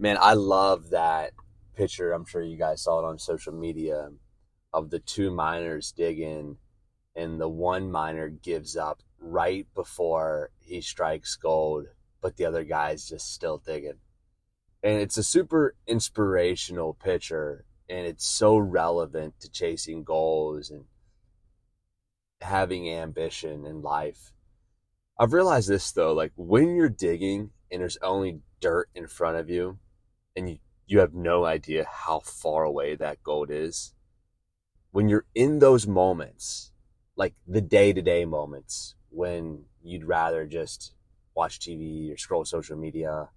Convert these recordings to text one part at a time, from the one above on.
Man, I love that picture. I'm sure you guys saw it on social media of the two miners digging, and the one miner gives up right before he strikes gold, but the other guy's just still digging. And it's a super inspirational picture, and it's so relevant to chasing goals and having ambition in life. I've realized this though, like when you're digging and there's only dirt in front of you and you, you have no idea how far away that gold is, when you're in those moments, like the day to day moments when you'd rather just watch TV or scroll social media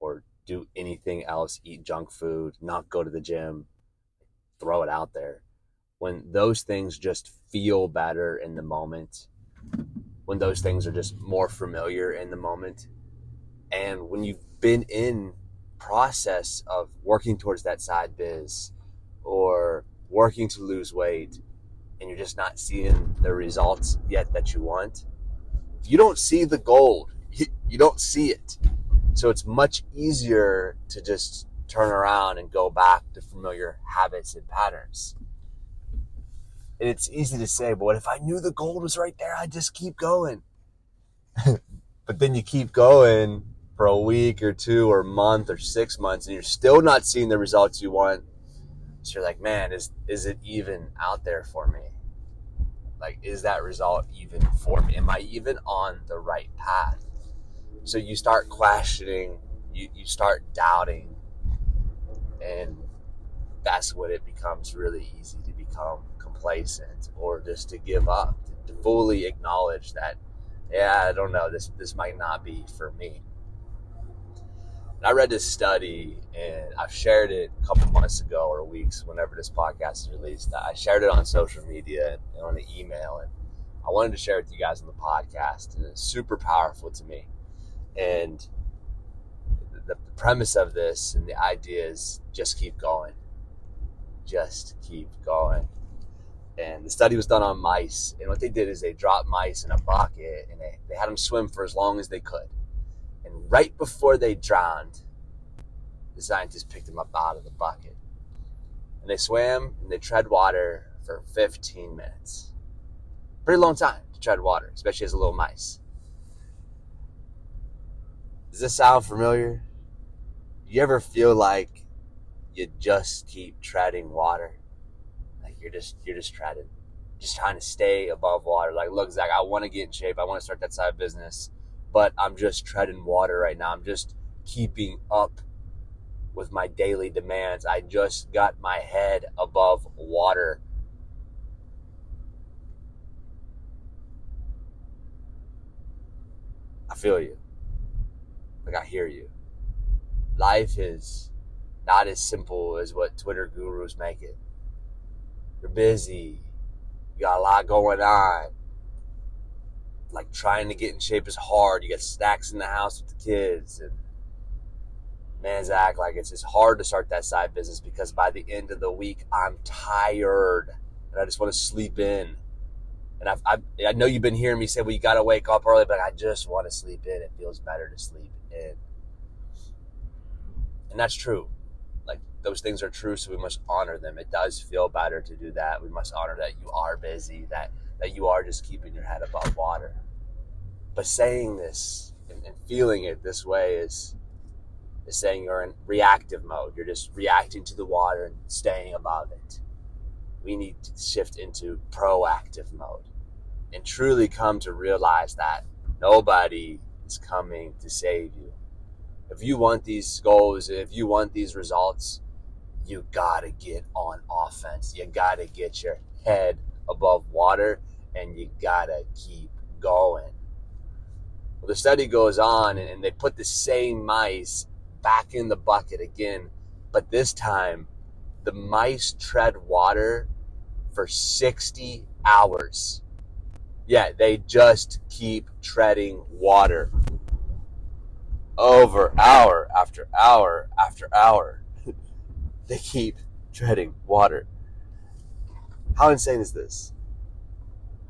or do anything else, eat junk food, not go to the gym, throw it out there. When those things just feel better in the moment, when those things are just more familiar in the moment, and when you've been in process of working towards that side biz or working to lose weight and you're just not seeing the results yet that you want, you don't see the gold. You, you don't see it. So it's much easier to just turn around and go back to familiar habits and patterns. And it's easy to say, but what if I knew the gold was right there? I'd just keep going. but then you keep going for a week or two or a month or six months and you're still not seeing the results you want so you're like, man, is is it even out there for me? Like, is that result even for me? Am I even on the right path? So you start questioning, you, you start doubting, and that's when it becomes really easy to become complacent or just to give up, to fully acknowledge that, yeah, I don't know, this this might not be for me. And I read this study and I've shared it a couple months ago or weeks, whenever this podcast is released. I shared it on social media and on an email, and I wanted to share it with you guys on the podcast. And it's super powerful to me. And the, the premise of this and the idea is just keep going. Just keep going. And the study was done on mice. And what they did is they dropped mice in a bucket and they, they had them swim for as long as they could and right before they drowned, the scientists picked them up out of the bucket. And they swam and they tread water for 15 minutes. Pretty long time to tread water, especially as a little mice. Does this sound familiar? You ever feel like you just keep treading water? Like you're just you're just treading, just trying to stay above water. Like, look, Zach, I want to get in shape. I want to start that side business but I'm just treading water right now. I'm just keeping up with my daily demands. I just got my head above water. I feel you. Like I hear you. Life is not as simple as what Twitter gurus make it. You're busy. You got a lot going on like trying to get in shape is hard. You got snacks in the house with the kids, and man's act like it's just hard to start that side business because by the end of the week I'm tired and I just want to sleep in. And I've, I've, i know you've been hearing me say, "Well, you got to wake up early," but I just want to sleep in. It feels better to sleep in, and that's true. Those things are true, so we must honor them. It does feel better to do that. We must honor that you are busy. That that you are just keeping your head above water. But saying this and, and feeling it this way is is saying you're in reactive mode. You're just reacting to the water and staying above it. We need to shift into proactive mode and truly come to realize that nobody is coming to save you. If you want these goals, if you want these results, you gotta get on offense. You gotta get your head above water and you gotta keep going. Well, the study goes on and, and they put the same mice back in the bucket again, but this time the mice tread water for 60 hours. Yeah, they just keep treading water over hour after hour after hour. They keep treading water. How insane is this?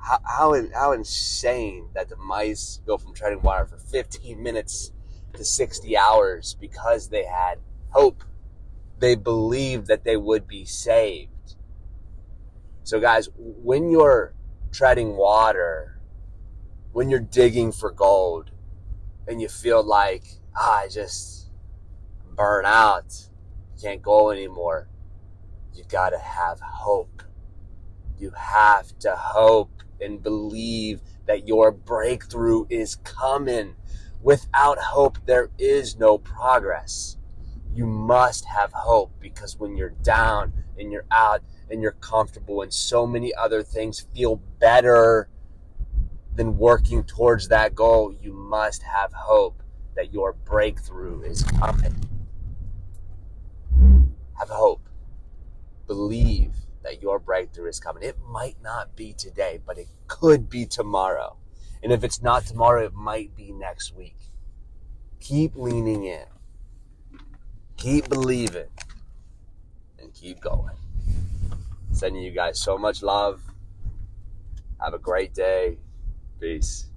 how, how, how insane that the mice go from treading water for 15 minutes to 60 hours because they had hope. They believed that they would be saved. So, guys, when you're treading water, when you're digging for gold, and you feel like, ah, I just burn out, can't go anymore, you got to have hope. You have to hope and believe that your breakthrough is coming. Without hope, there is no progress. You must have hope because when you're down and you're out and you're comfortable and so many other things feel better than working towards that goal, you must have hope that your breakthrough is coming. Have hope. Believe that your breakthrough is coming. It might not be today, but it could be tomorrow. And if it's not tomorrow, it might be next week. Keep leaning in, keep believing, and keep going. Sending you guys so much love. Have a great day. Peace.